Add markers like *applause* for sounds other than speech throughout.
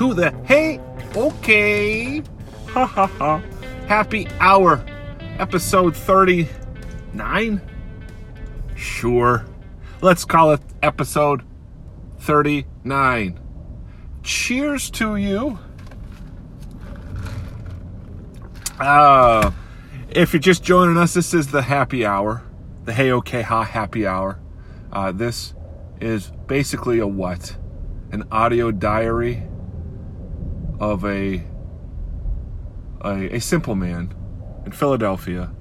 to the Hey Okay ha ha ha Happy Hour episode 39. Sure. Let's call it episode 39. Cheers to you. Uh, if you're just joining us, this is the happy hour, the Hey Okay Ha happy hour. Uh, this is basically a what? An audio diary of a, a, a simple man in Philadelphia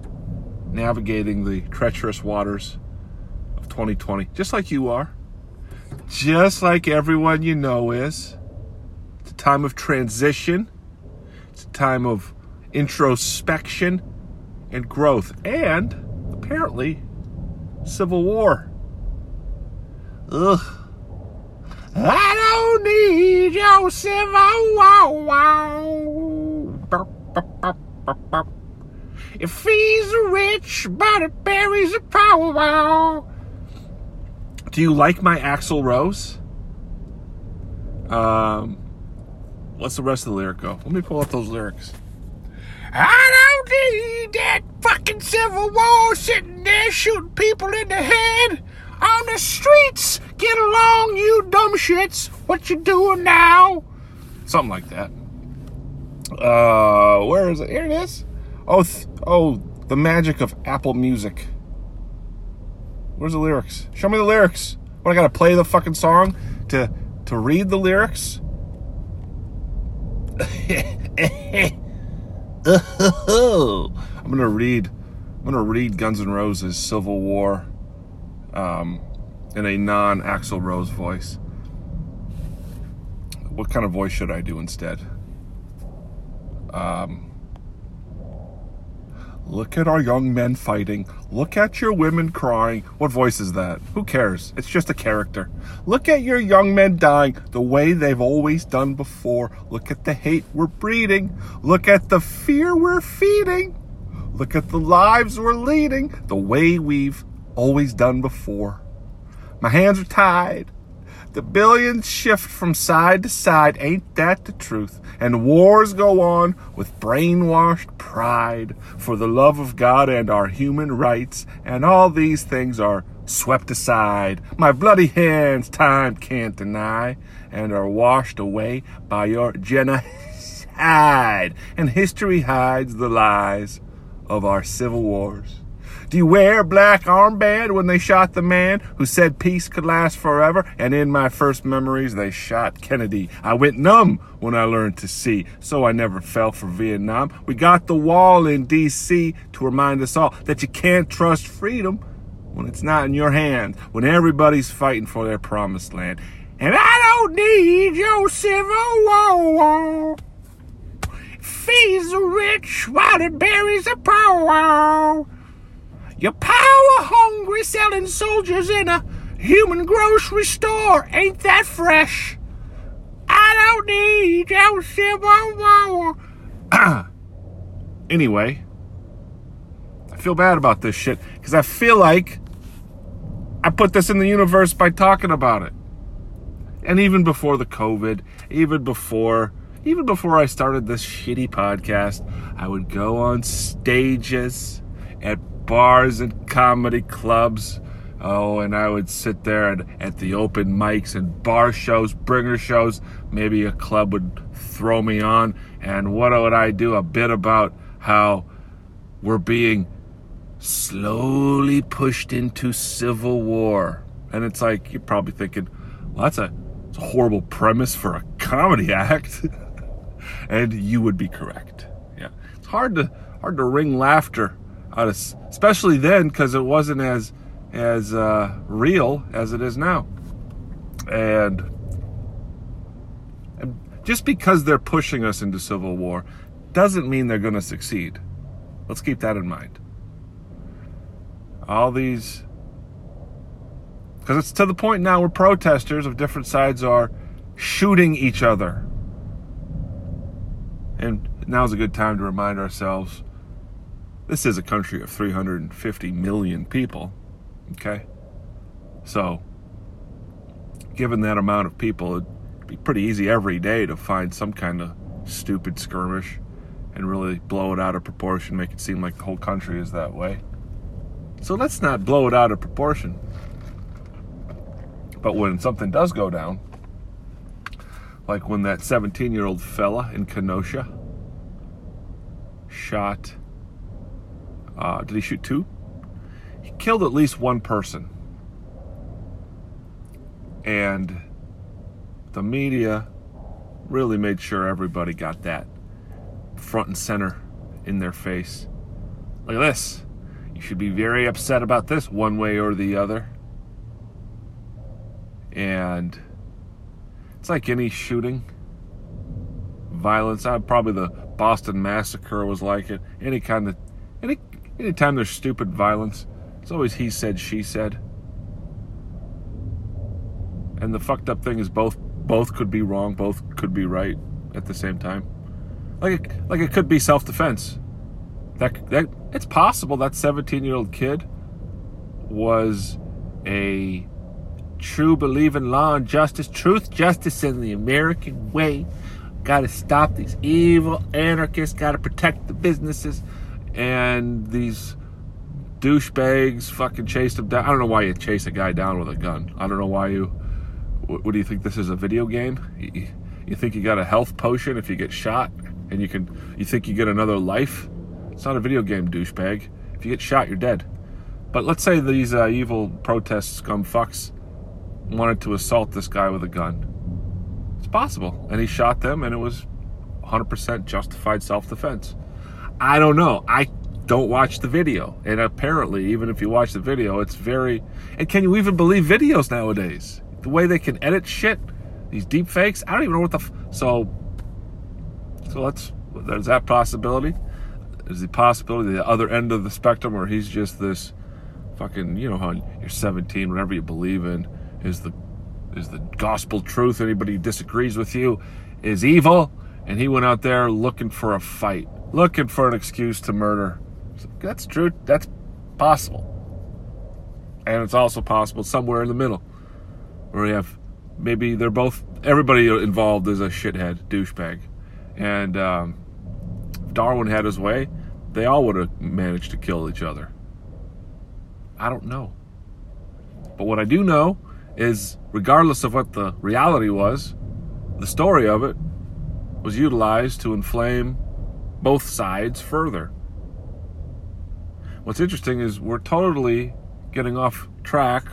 navigating the treacherous waters of 2020, just like you are, just like everyone you know is. It's a time of transition, it's a time of introspection and growth, and apparently, civil war. Ugh. I don't need your civil war. If he's rich, but it buries a power. Do you like my Axl Rose? Um, what's the rest of the lyric go? Let me pull up those lyrics. I don't need that fucking civil war sitting there shooting people in the head on the streets. Get along, you dumb shits. What you doing now? Something like that. Uh, where is it? Here it is. Oh, th- oh, the magic of Apple Music. Where's the lyrics? Show me the lyrics. What I gotta play the fucking song to to read the lyrics? *laughs* I'm gonna read. I'm gonna read Guns N' Roses Civil War um, in a non-Axl Rose voice. What kind of voice should I do instead? Um, Look at our young men fighting. Look at your women crying. What voice is that? Who cares? It's just a character. Look at your young men dying the way they've always done before. Look at the hate we're breeding. Look at the fear we're feeding. Look at the lives we're leading the way we've always done before. My hands are tied. The billions shift from side to side, ain't that the truth? And wars go on with brainwashed pride for the love of God and our human rights, and all these things are swept aside. My bloody hands time can't deny, and are washed away by your genocide. And history hides the lies of our civil wars. Do you wear a black armband when they shot the man who said peace could last forever? And in my first memories, they shot Kennedy. I went numb when I learned to see, so I never fell for Vietnam. We got the wall in D.C. to remind us all that you can't trust freedom when it's not in your hands, when everybody's fighting for their promised land. And I don't need your civil war. Feeds the rich while it buries the poor. You're power hungry selling soldiers in a human grocery store. Ain't that fresh? I don't need your civil *clears throat* anyway, I feel bad about this shit because I feel like I put this in the universe by talking about it. And even before the COVID, even before even before I started this shitty podcast, I would go on stages at bars and comedy clubs. Oh, and I would sit there at the open mics and bar shows, bringer shows. Maybe a club would throw me on. And what would I do? A bit about how we're being slowly pushed into civil war. And it's like, you're probably thinking, well, that's a, that's a horrible premise for a comedy *laughs* act. and you would be correct. Yeah. It's hard to, hard to wring laughter especially then because it wasn't as as uh, real as it is now. And, and just because they're pushing us into civil war doesn't mean they're going to succeed. Let's keep that in mind. All these, because it's to the point now where protesters of different sides are shooting each other. And now's a good time to remind ourselves this is a country of 350 million people. Okay? So, given that amount of people, it'd be pretty easy every day to find some kind of stupid skirmish and really blow it out of proportion, make it seem like the whole country is that way. So let's not blow it out of proportion. But when something does go down, like when that 17 year old fella in Kenosha shot, uh, did he shoot two? He killed at least one person. And the media really made sure everybody got that front and center in their face. Look at this. You should be very upset about this one way or the other. And it's like any shooting, violence. Uh, probably the Boston Massacre was like it. Any kind of, any anytime there's stupid violence, it's always he said, she said. And the fucked up thing is both both could be wrong, both could be right at the same time. Like it, like it could be self-defense. That that it's possible that 17-year-old kid was a true believe in law and justice, truth, justice, in the American way. Got to stop these evil anarchists. Got to protect the businesses, and these douchebags fucking chased him down. I don't know why you chase a guy down with a gun. I don't know why you what, what do you think? This is a video game? You, you think you got a health potion if you get shot, and you can? You think you get another life? It's not a video game, douchebag. If you get shot, you're dead. But let's say these uh, evil protest scum fucks wanted to assault this guy with a gun. It's possible, and he shot them, and it was 100% justified self-defense. I don't know. I don't watch the video, and apparently, even if you watch the video, it's very. And can you even believe videos nowadays? the way they can edit shit, these deep fakes. I don't even know what the f- so. So let's. There's that possibility. There's the possibility the other end of the spectrum where he's just this fucking. You know how you're 17, whatever you believe in is the is the gospel truth. Anybody disagrees with you is evil, and he went out there looking for a fight, looking for an excuse to murder. That's true. That's possible. And it's also possible somewhere in the middle where we have maybe they're both everybody involved is a shithead douchebag, and um, if Darwin had his way, they all would have managed to kill each other. I don't know, but what I do know is, regardless of what the reality was, the story of it was utilized to inflame both sides further. What's interesting is we're totally getting off track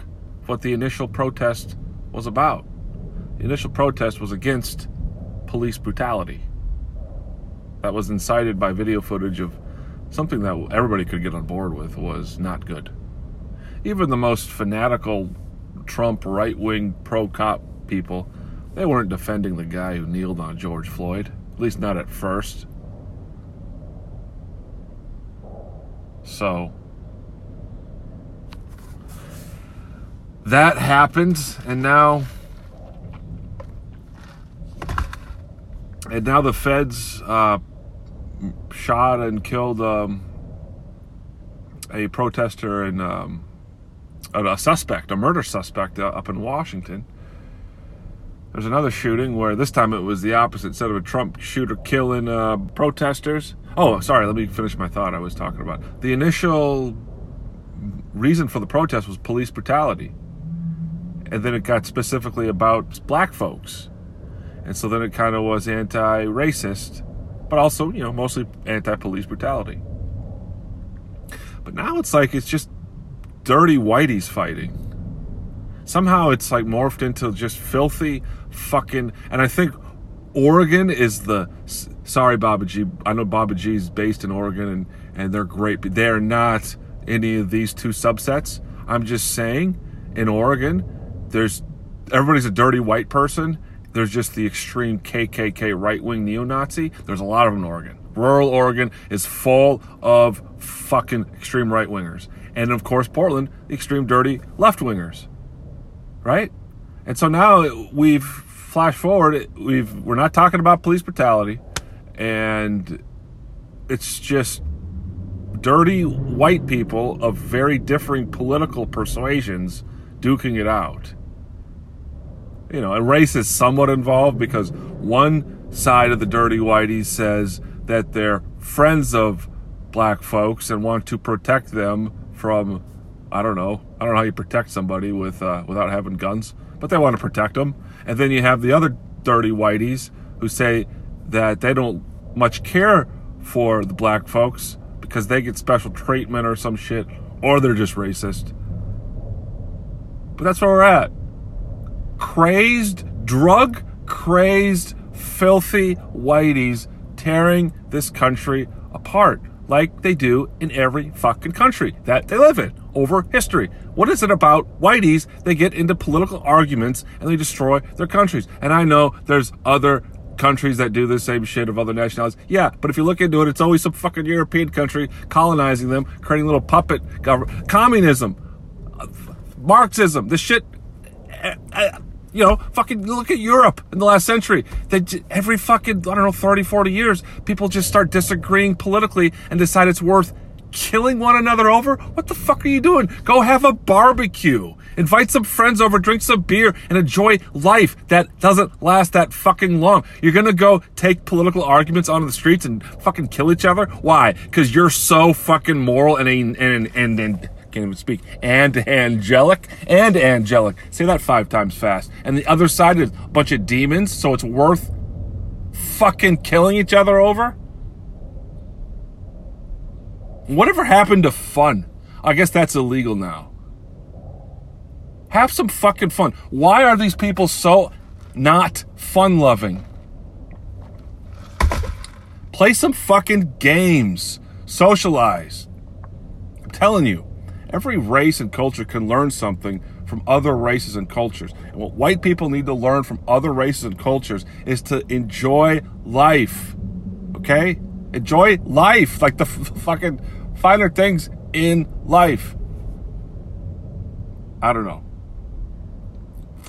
what the initial protest was about. The initial protest was against police brutality. That was incited by video footage of something that everybody could get on board with was not good. Even the most fanatical Trump right wing pro cop people, they weren't defending the guy who kneeled on George Floyd, at least not at first. So, that happened, and now and now the feds uh, shot and killed um, a protester and um, a suspect, a murder suspect uh, up in Washington. There's another shooting where this time it was the opposite. Instead of a Trump shooter killing uh, protesters. Oh, sorry. Let me finish my thought. I was talking about the initial reason for the protest was police brutality and then it got specifically about black folks. And so then it kind of was anti racist, but also, you know, mostly anti police brutality. But now it's like it's just dirty whiteys fighting. Somehow it's like morphed into just filthy fucking. And I think Oregon is the. Sorry, Baba G. I know Baba G is based in Oregon and, and they're great, but they're not any of these two subsets. I'm just saying, in Oregon, there's everybody's a dirty white person. There's just the extreme KKK right wing neo Nazi. There's a lot of them in Oregon. Rural Oregon is full of fucking extreme right wingers. And of course, Portland, extreme dirty left wingers. Right? And so now we've flashed forward, we've we're not talking about police brutality and it's just dirty white people of very differing political persuasions duking it out. you know, and race is somewhat involved because one side of the dirty whitey says that they're friends of black folks and want to protect them from I don't know. I don't know how you protect somebody with uh, without having guns, but they want to protect them. And then you have the other dirty whiteys who say that they don't much care for the black folks because they get special treatment or some shit, or they're just racist. But that's where we're at. Crazed, drug crazed, filthy whiteys tearing this country apart like they do in every fucking country that they live in over history. What is it about whiteys? They get into political arguments and they destroy their countries. And I know there's other countries that do the same shit of other nationalities. Yeah, but if you look into it, it's always some fucking European country colonizing them, creating little puppet government. Communism, Marxism, the shit. Uh, uh, you know, fucking look at Europe in the last century. That every fucking, I don't know, 30, 40 years, people just start disagreeing politically and decide it's worth killing one another over? What the fuck are you doing? Go have a barbecue. Invite some friends over, drink some beer, and enjoy life that doesn't last that fucking long. You're gonna go take political arguments onto the streets and fucking kill each other? Why? Because you're so fucking moral and, and, and, and, and can't even speak. And angelic and angelic. Say that five times fast. And the other side is a bunch of demons, so it's worth fucking killing each other over? Whatever happened to fun? I guess that's illegal now. Have some fucking fun. Why are these people so not fun loving? Play some fucking games. Socialize. I'm telling you, every race and culture can learn something from other races and cultures. And what white people need to learn from other races and cultures is to enjoy life. Okay? Enjoy life, like the f- fucking finer things in life. I don't know.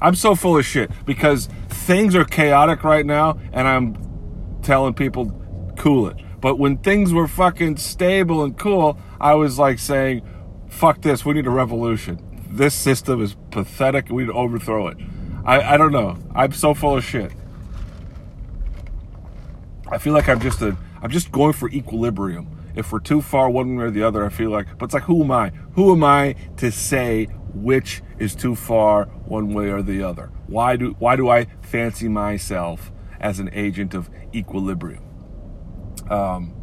I'm so full of shit because things are chaotic right now, and I'm telling people, cool it. But when things were fucking stable and cool, I was like saying, fuck this, we need a revolution. This system is pathetic, we need to overthrow it. I, I don't know. I'm so full of shit. I feel like I'm just a I'm just going for equilibrium. If we're too far one way or the other, I feel like, but it's like, who am I? Who am I to say which is too far one way or the other? Why do why do I fancy myself as an agent of equilibrium? Um,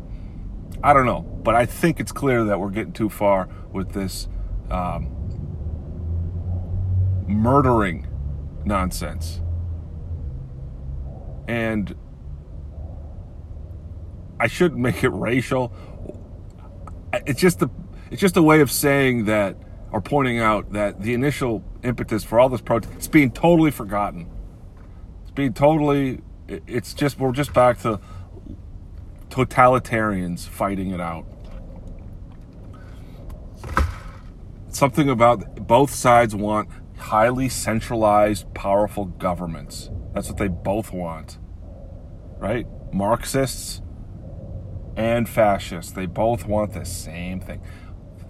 I don't know, but I think it's clear that we're getting too far with this um, murdering nonsense. And I shouldn't make it racial. It's just a it's just a way of saying that or pointing out that the initial impetus for all this protest it's being totally forgotten. It's being totally it's just we're just back to totalitarians fighting it out. Something about both sides want highly centralized, powerful governments. That's what they both want. Right? Marxists and fascists. They both want the same thing.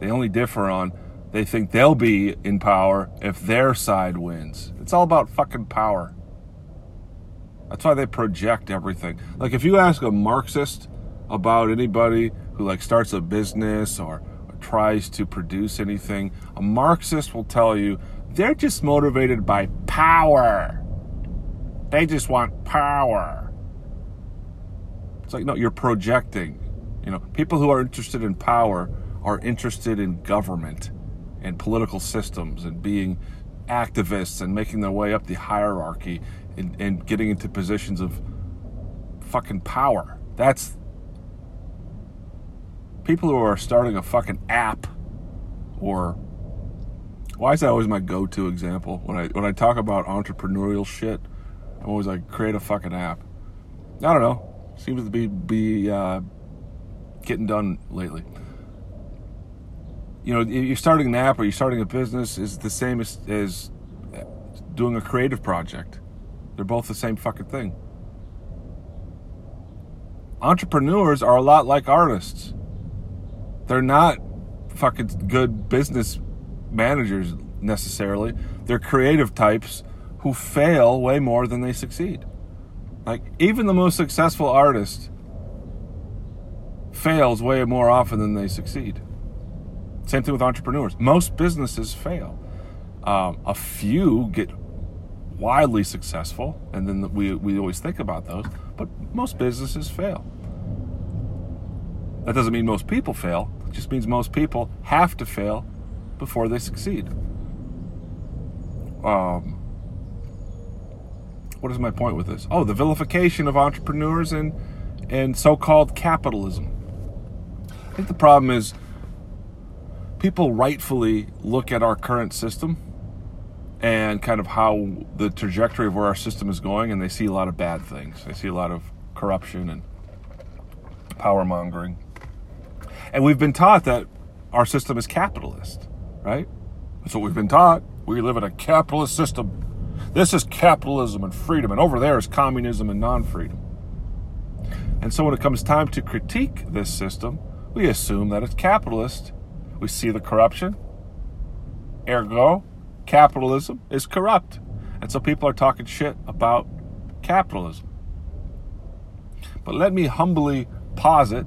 They only differ on they think they'll be in power if their side wins. It's all about fucking power. That's why they project everything. Like if you ask a Marxist about anybody who like starts a business or, tries to produce anything, a Marxist will tell you they're just motivated by power. They just want power. It's like, no, you're projecting. You know, people who are interested in power are interested in government and political systems and being activists and making their way up the hierarchy and, and getting into positions of fucking power. That's people who are starting a fucking app or why is that always my go-to example when I when I talk about entrepreneurial shit? I'm always like create a fucking app. I don't know seems to be be uh, getting done lately. You know, you're starting an app or you're starting a business is the same as, as doing a creative project. They're both the same fucking thing. Entrepreneurs are a lot like artists. They're not fucking good business managers necessarily. They're creative types who fail way more than they succeed. Like, even the most successful artist fails way more often than they succeed. Same thing with entrepreneurs. Most businesses fail. Um, a few get wildly successful, and then we, we always think about those, but most businesses fail. That doesn't mean most people fail, it just means most people have to fail before they succeed. Um, what is my point with this? Oh, the vilification of entrepreneurs and and so-called capitalism. I think the problem is people rightfully look at our current system and kind of how the trajectory of where our system is going, and they see a lot of bad things. They see a lot of corruption and power mongering. And we've been taught that our system is capitalist, right? That's what we've been taught. We live in a capitalist system. This is capitalism and freedom, and over there is communism and non freedom. And so when it comes time to critique this system, we assume that it's capitalist. We see the corruption. Ergo, capitalism is corrupt. And so people are talking shit about capitalism. But let me humbly posit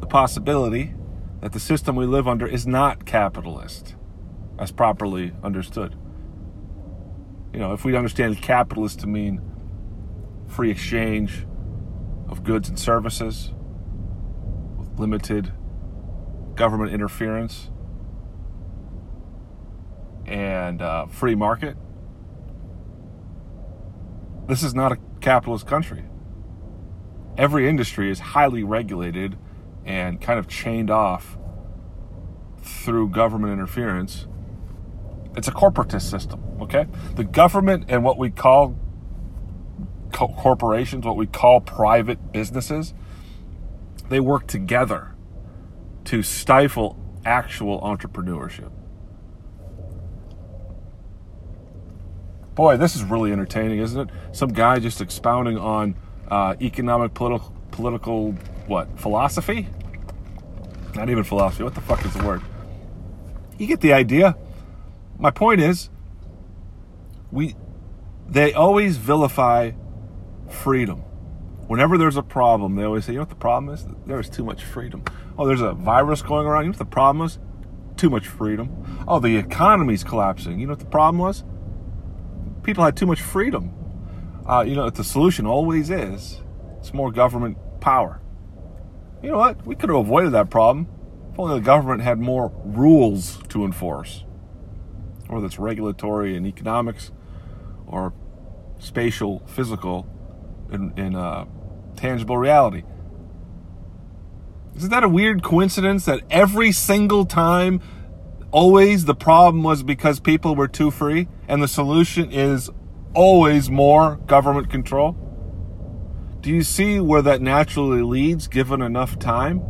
the possibility that the system we live under is not capitalist as properly understood. You know, if we understand capitalist to mean free exchange of goods and services with limited government interference and uh, free market. This is not a capitalist country. Every industry is highly regulated and kind of chained off through government interference. It's a corporatist system, okay? The government and what we call co- corporations, what we call private businesses, they work together to stifle actual entrepreneurship. Boy, this is really entertaining, isn't it? Some guy just expounding on uh, economic, political, political, what, philosophy? Not even philosophy. What the fuck is the word? You get the idea. My point is, we, they always vilify freedom. Whenever there's a problem, they always say, you know what the problem is? There is too much freedom. Oh, there's a virus going around. You know what the problem is? Too much freedom. Oh, the economy's collapsing. You know what the problem was? people had too much freedom. Uh, you know, the solution always is it's more government power. You know what? We could have avoided that problem if only the government had more rules to enforce, whether it's regulatory and economics or spatial, physical, in, in uh, tangible reality. Isn't that a weird coincidence that every single time always the problem was because people were too free, and the solution is always more government control? Do you see where that naturally leads given enough time?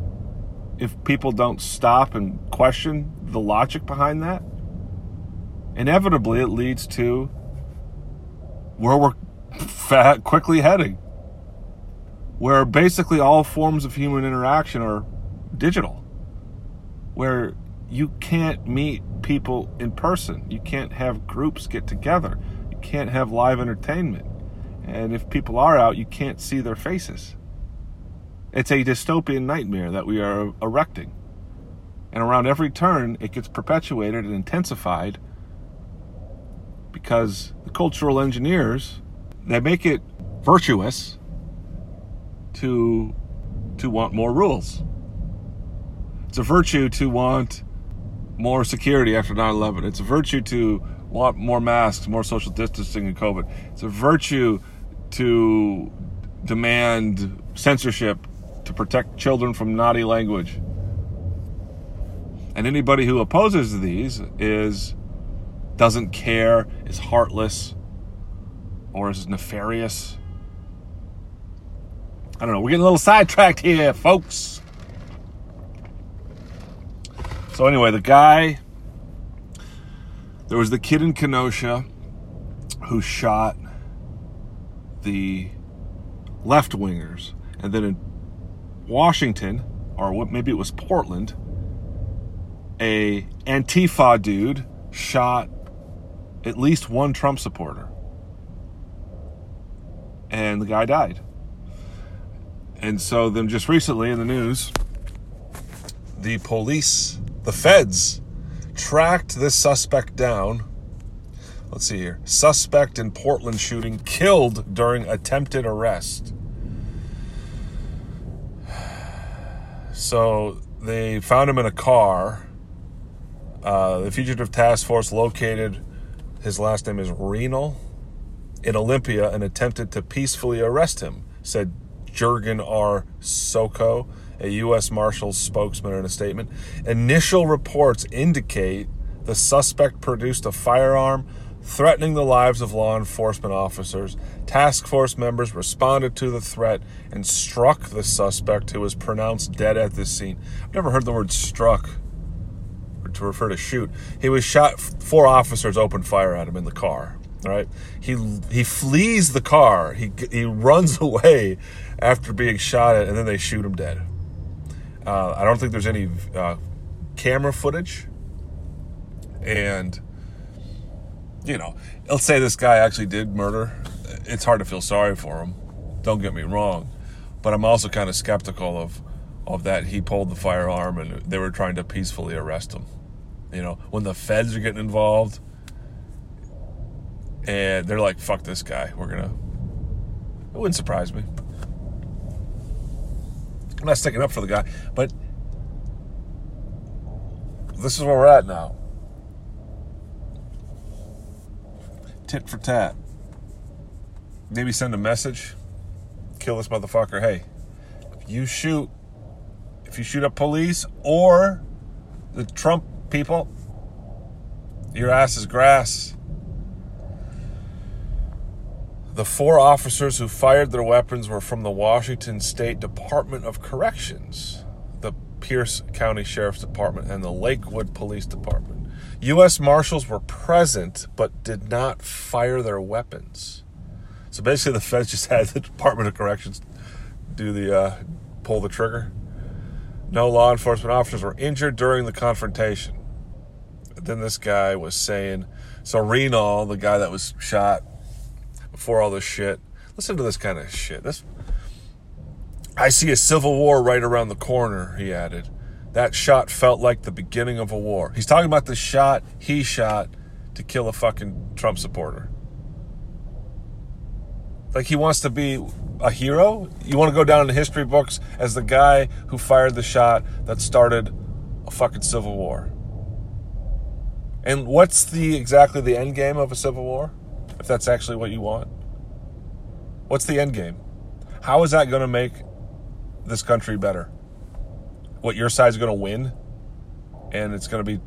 If people don't stop and question the logic behind that? Inevitably, it leads to where we're quickly heading, where basically all forms of human interaction are digital, where you can't meet people in person. You can't have groups get together. You can't have live entertainment. And if people are out, you can't see their faces. It's a dystopian nightmare that we are erecting. And around every turn, it gets perpetuated and intensified because the cultural engineers, they make it virtuous to to want more rules. It's a virtue to want more security after 9 11. It's a virtue to want more masks, more social distancing in COVID. It's a virtue to demand censorship to protect children from naughty language. And anybody who opposes these is doesn't care, is heartless, or is nefarious. I don't know. We're getting a little sidetracked here, folks. So anyway, the guy, there was the kid in Kenosha who shot the left wingers, and then in Washington, or what maybe it was Portland, a Antifa dude shot at least one Trump supporter. and the guy died. And so then just recently in the news, the police, the feds, tracked this suspect down. Let's see here. Suspect in Portland shooting killed during attempted arrest. So they found him in a car. Uh, the fugitive task force located his last name is Reinoehl in Olympia and attempted to peacefully arrest him, said Jurgen R. Soekhoe, a U.S. Marshals spokesman in a statement. Initial reports indicate the suspect produced a firearm threatening the lives of law enforcement officers. Task force members responded to the threat and struck the suspect, who was pronounced dead at the scene. I've never heard the word struck to refer to shoot. He was shot. Four officers opened fire at him in the car. Right. He he flees the car. He he runs *laughs* away after being shot at, and then they shoot him dead. Uh, I don't think there's any uh, camera footage, and you know, let's say this guy actually did murder. It's hard to feel sorry for him. Don't get me wrong, but I'm also kind of skeptical of of that he pulled the firearm and they were trying to peacefully arrest him. You know, when the feds are getting involved and they're like, fuck this guy, we're gonna. It wouldn't surprise me. I'm not sticking up for the guy, but this is where we're at now. Tit for tat. Maybe send a message. Kill this motherfucker. Hey, if you shoot, if you shoot up police or the Trump people. Your ass is grass. The four officers who fired their weapons were from the Washington State Department of Corrections, the Pierce County Sheriff's Department, and the Lakewood Police Department. U.S. Marshals were present but did not fire their weapons. So basically, the feds just had the Department of Corrections do the uh, pull the trigger. No law enforcement officers were injured during the confrontation then this guy was saying, so Reinoehl, the guy that was shot before all this shit, listen to this kind of shit. This, I see a civil war right around the corner, he added. That shot felt like the beginning of a war. He's talking about the shot he shot to kill a fucking Trump supporter. Like he wants to be a hero? You want to go down in the history books as the guy who fired the shot that started a fucking civil war. And what's the exactly the end game of a civil war? If that's actually what you want. What's the end game? How is that going to make this country better? What your side's going to win and it's going to be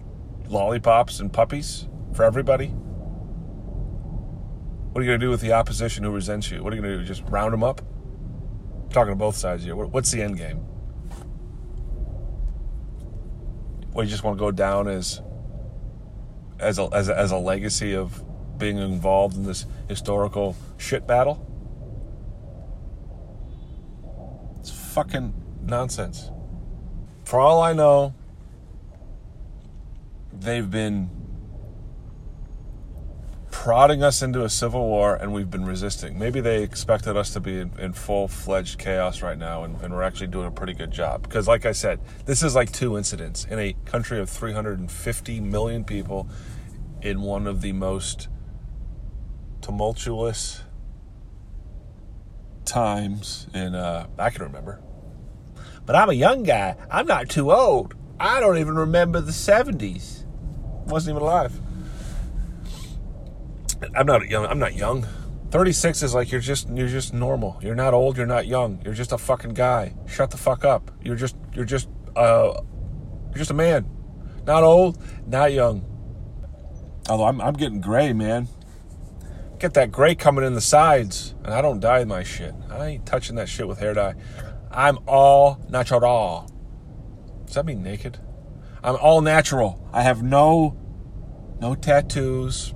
lollipops and puppies for everybody? What are you going to do with the opposition who resents you? What are you going to do? Just round them up? I'm talking to both sides here. What's the end game? Well, you just want to go down as as a, as a, as a legacy of being involved in this historical shit battle. It's fucking nonsense. For all I know, they've been prodding us into a civil war and we've been resisting. Maybe they expected us to be in, in full fledged chaos right now and, and, we're actually doing a pretty good job. Because, like I said, this is like two incidents in a country of 350 million people in one of the most tumultuous times in uh, I can remember. But I'm a young guy. I'm not too old. I don't even remember the 70s. Wasn't even alive. I'm not young. I'm not young. 36 is like you're just you're just normal. You're not old. You're not young. You're just a fucking guy. Shut the fuck up. You're just you're just uh you're just a man. Not old, not young. Although I'm I'm getting gray, man. Get that gray coming in the sides, and I don't dye my shit. I ain't touching that shit with hair dye. I'm all natural. Does that mean naked? I'm all natural. I have no no tattoos,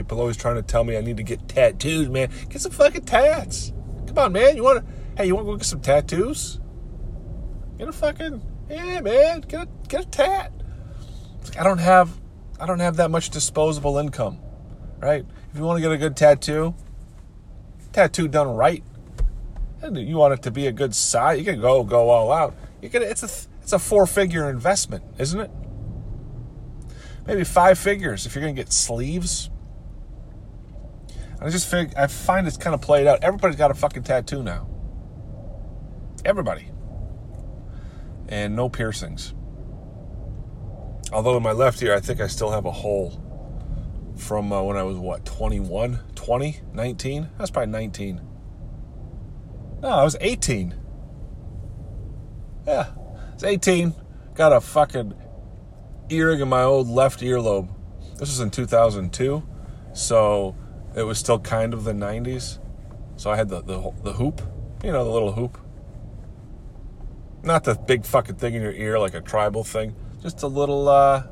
People always trying to tell me I need to get tattoos, man. Get some fucking tats. Come on, man. You want to? Hey, you want to go get some tattoos? Get a fucking yeah, man. Get a get a tat. I don't have I don't have that much disposable income, right? If you want to get a good tattoo, tattoo done right, you want it to be a good size, you can go go all out. You can. It's a it's a four figure investment, isn't it? Maybe five figures if you're gonna get sleeves. I just fig- I find it's kind of played out. Everybody's got a fucking tattoo now. Everybody. And no piercings. Although in my left ear, I think I still have a hole from uh, when I was, what, 21, 20, 19? That's probably 19. No, I was 18. Yeah, I was 18. Got a fucking earring in my old left earlobe. This was in 2002. So it was still kind of the 90s. So I had the, the, the hoop, you know, the little hoop. Not the big fucking thing in your ear like a tribal thing. Just a little, uh,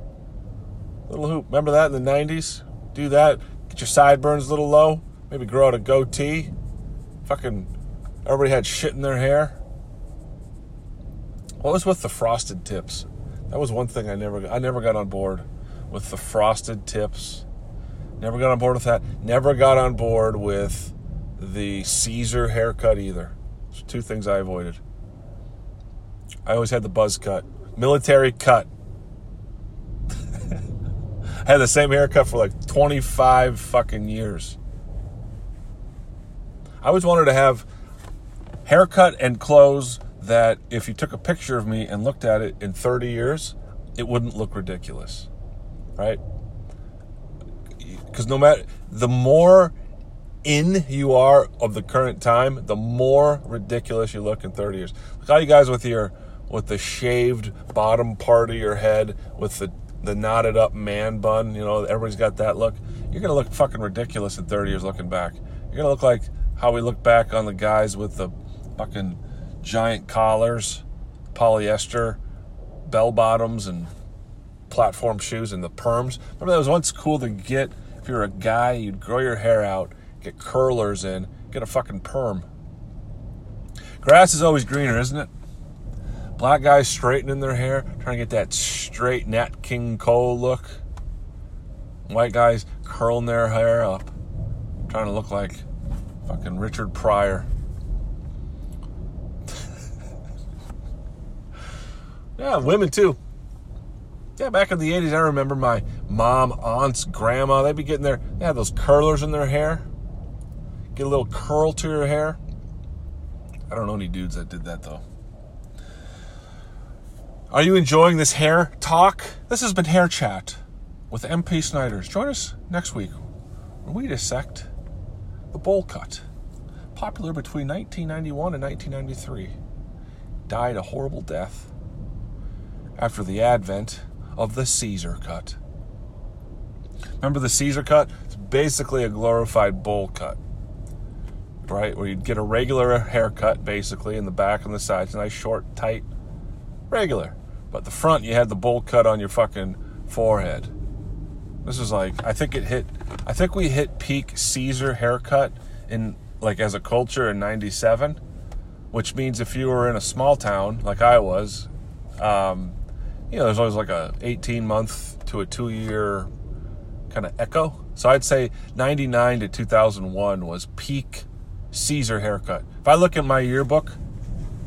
little hoop. Remember that in the 90s? Do that. Get your sideburns a little low. Maybe grow out a goatee. Fucking, everybody had shit in their hair. What was with the frosted tips? That was one thing I never, I never got on board with the frosted tips. Never got on board with that. Never got on board with the Caesar haircut either. It's two things I avoided. I always had the buzz cut, military cut. *laughs* I had the same haircut for like 25 fucking years. I always wanted to have haircut and clothes that if you took a picture of me and looked at it in 30 years, it wouldn't look ridiculous. Right? Because no matter the more in you are of the current time, the more ridiculous you look in 30 years. Look all you guys with your with the shaved bottom part of your head with the the knotted up man bun, you know, everybody's got that look. You're gonna look fucking ridiculous in 30 years looking back. You're gonna look like how we look back on the guys with the fucking giant collars, polyester bell bottoms, and platform shoes and the perms. Remember that was once cool to get if you're a guy, you'd grow your hair out, get curlers in, get a fucking perm. Grass is always greener, isn't it? Black guys straightening their hair, trying to get that straight Nat King Cole look. White guys curling their hair up, trying to look like fucking Richard Pryor. Yeah, women too. Yeah, back in the 80s, I remember my mom, aunts, grandma, they'd be getting their, they had those curlers in their hair. Get a little curl to your hair. I don't know any dudes that did that though. Are you enjoying this hair talk? This has been Hair Chat with MP Snyders. Join us next week when we dissect the bowl cut, popular between 1991 and 1993. Died a horrible death after the advent of the Caesar cut. Remember the Caesar cut? It's basically a glorified bowl cut, right? Where you'd get a regular haircut, basically, in the back and the sides, nice, short, tight, regular. But the front, you had the bowl cut on your fucking forehead. This is like, I think it hit, I think we hit peak Caesar haircut in, like, as a culture in 97, which means if you were in a small town, like I was, um, you know, there's always like a 18 month to a two year kind of echo. So I'd say 99 to 2001 was peak Caesar haircut. If I look at my yearbook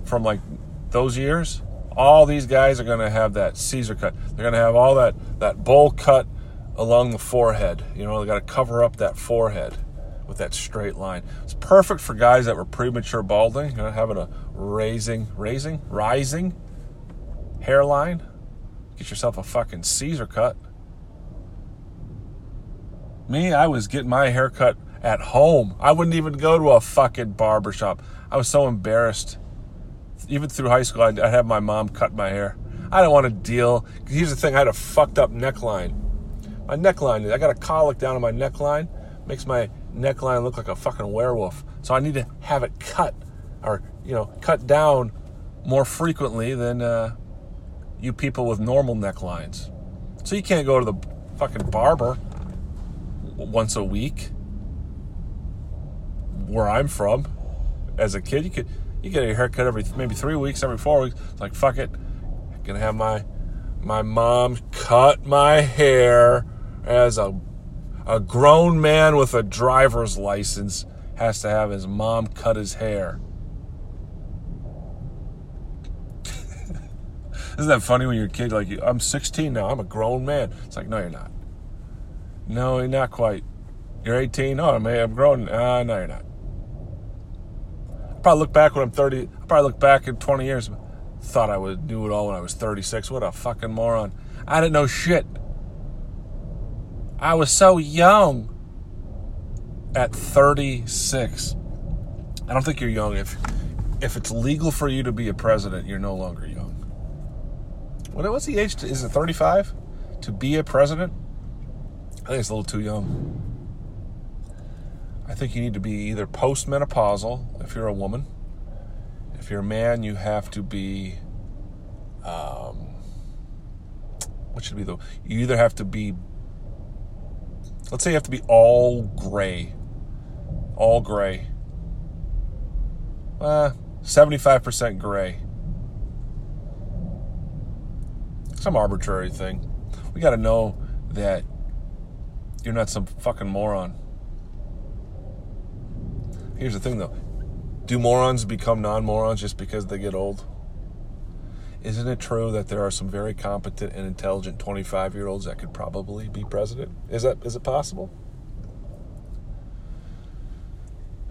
from like those years, all these guys are going to have that Caesar cut. They're going to have all that that bowl cut along the forehead. You know, they got to cover up that forehead with that straight line. It's perfect for guys that were premature balding, you know, having a raising, raising, rising hairline. Get yourself a fucking Caesar cut. Me, I was getting my hair cut at home. I wouldn't even go to a fucking barber shop. I was so embarrassed. Even through high school, I'd, I'd have my mom cut my hair. I don't want to deal. Here's the thing: I had a fucked up neckline. My neckline, I got a colic down on my neckline. Makes my neckline look like a fucking werewolf. So I need to have it cut, or you know, cut down more frequently than uh, you people with normal necklines. So you can't go to the fucking barber once a week. Where I'm from, as a kid, you could you get a haircut every maybe three weeks, every four weeks. It's like fuck it, I'm gonna have my my mom cut my hair as a a grown man with a driver's license has to have his mom cut his hair. Isn't that funny when you're a kid? Like, I'm 16 now. I'm a grown man. It's like, no, you're not. No, you're not quite. You're 18. Oh, man, I'm grown. Uh, no, you're not. I'll probably look back when I'm 30. I'll probably look back in 20 years. Thought I would do it all when I was 36. What a fucking moron. I didn't know shit. I was so young at 36. I don't think you're young. If if it's legal for you to be a president, you're no longer young. What what's the age? To, is it 35 to be a president? I think it's a little too young. I think you need to be either postmenopausal if you're a woman. If you're a man, you have to be. Um, what should be the? You either have to be. Let's say you have to be all gray. All gray. Uh, 75% gray. Some arbitrary thing. We got to know that you're not some fucking moron. Here's the thing though do morons become non morons just because they get old? Isn't it true that there are some very competent and intelligent 25 year olds that could probably be president? Is that is it possible?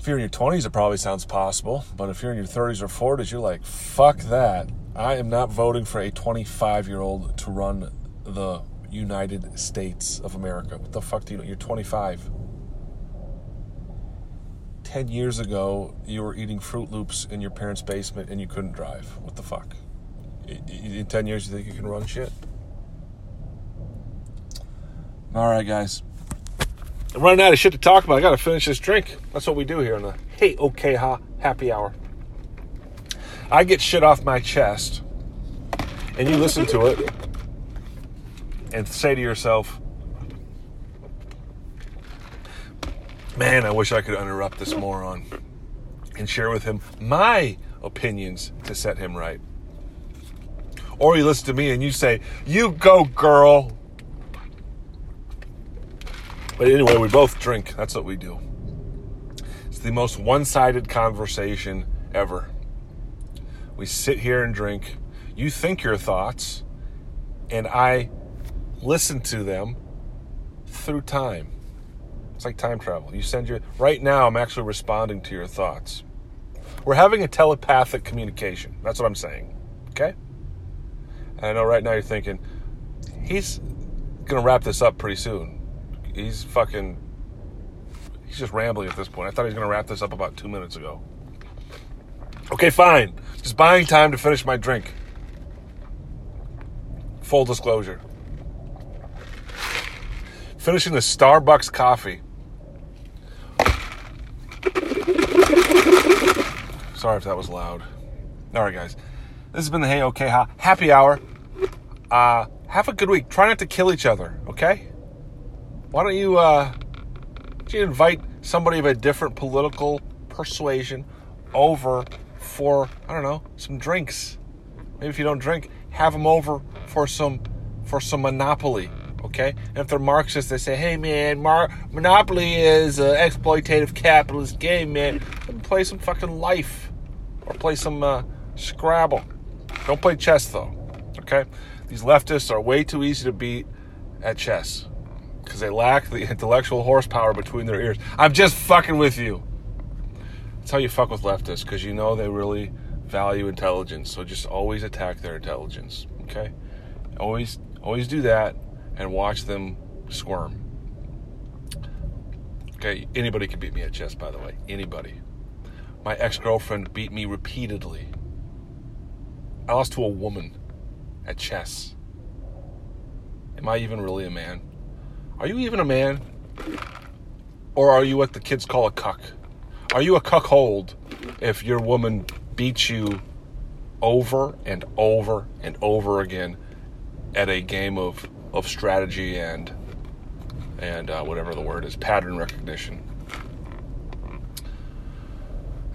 If you're in your 20s, it probably sounds possible. But if you're in your 30s or 40s, you're like, fuck that. I am not voting for a 25 year old to run the United States of America. What the fuck do you know? You're 25. 10 years ago, you were eating Froot Loops in your parents' basement and you couldn't drive. What the fuck? In 10 years, you think you can run shit? All right, guys. I'm running out of shit to talk about. I got to finish this drink. That's what we do here in the Hey Okay Ha Happy Hour. I get shit off my chest, and you listen to it and say to yourself, Man, I wish I could interrupt this moron and share with him my opinions to set him right. Or you listen to me and you say, You go, girl. But anyway, we both drink. That's what we do. It's the most one sided conversation ever. We sit here and drink. You think your thoughts, and I listen to them through time. It's like time travel. You send your. Right now, I'm actually responding to your thoughts. We're having a telepathic communication. That's what I'm saying. Okay? And I know right now you're thinking, he's going to wrap this up pretty soon he's fucking. He's just rambling at this point. I thought he was going to wrap this up about two minutes ago. Okay, fine. Just buying time to finish my drink. Full disclosure. Finishing the Starbucks coffee. Sorry if that was loud. All right, guys. This has been the Hey Okay Ha Happy Hour. Uh, have a good week. Try not to kill each other, okay? why don't you uh, you invite somebody of a different political persuasion over for I don't know some drinks. Maybe if you don't drink, have them over for some for some Monopoly. Okay, and if they're Marxists, they say, "Hey man, Mar- Monopoly is an exploitative capitalist game, man. Play some fucking Life or play some uh, Scrabble. Don't play chess though. Okay, these leftists are way too easy to beat at chess because they lack the intellectual horsepower between their ears. I'm just fucking with you. That's how you fuck with leftists because you know they really value intelligence. So just always attack their intelligence. Okay, always always do that and watch them squirm. Okay, anybody can beat me at chess, by the way. Anybody. My ex girlfriend beat me repeatedly. I lost to a woman at chess. Am I even really a man? Are you even a man? Or are you what the kids call a cuck? Are you a cuckold if your woman beats you over and over and over again at a game of, of strategy and and uh, whatever the word is, pattern recognition?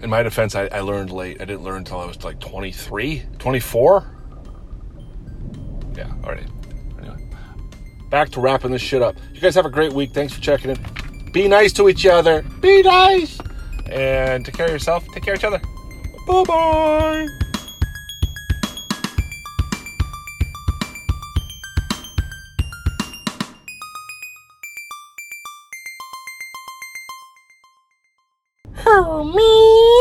In my defense, I, I learned late. I didn't learn until I was like 23, 24. Yeah, all right Anyway, back to wrapping this shit up. You guys have a great week. Thanks for checking in. Be nice to each other. Be nice. And take care of yourself. Take care of each other. Bye bye. Oh, me.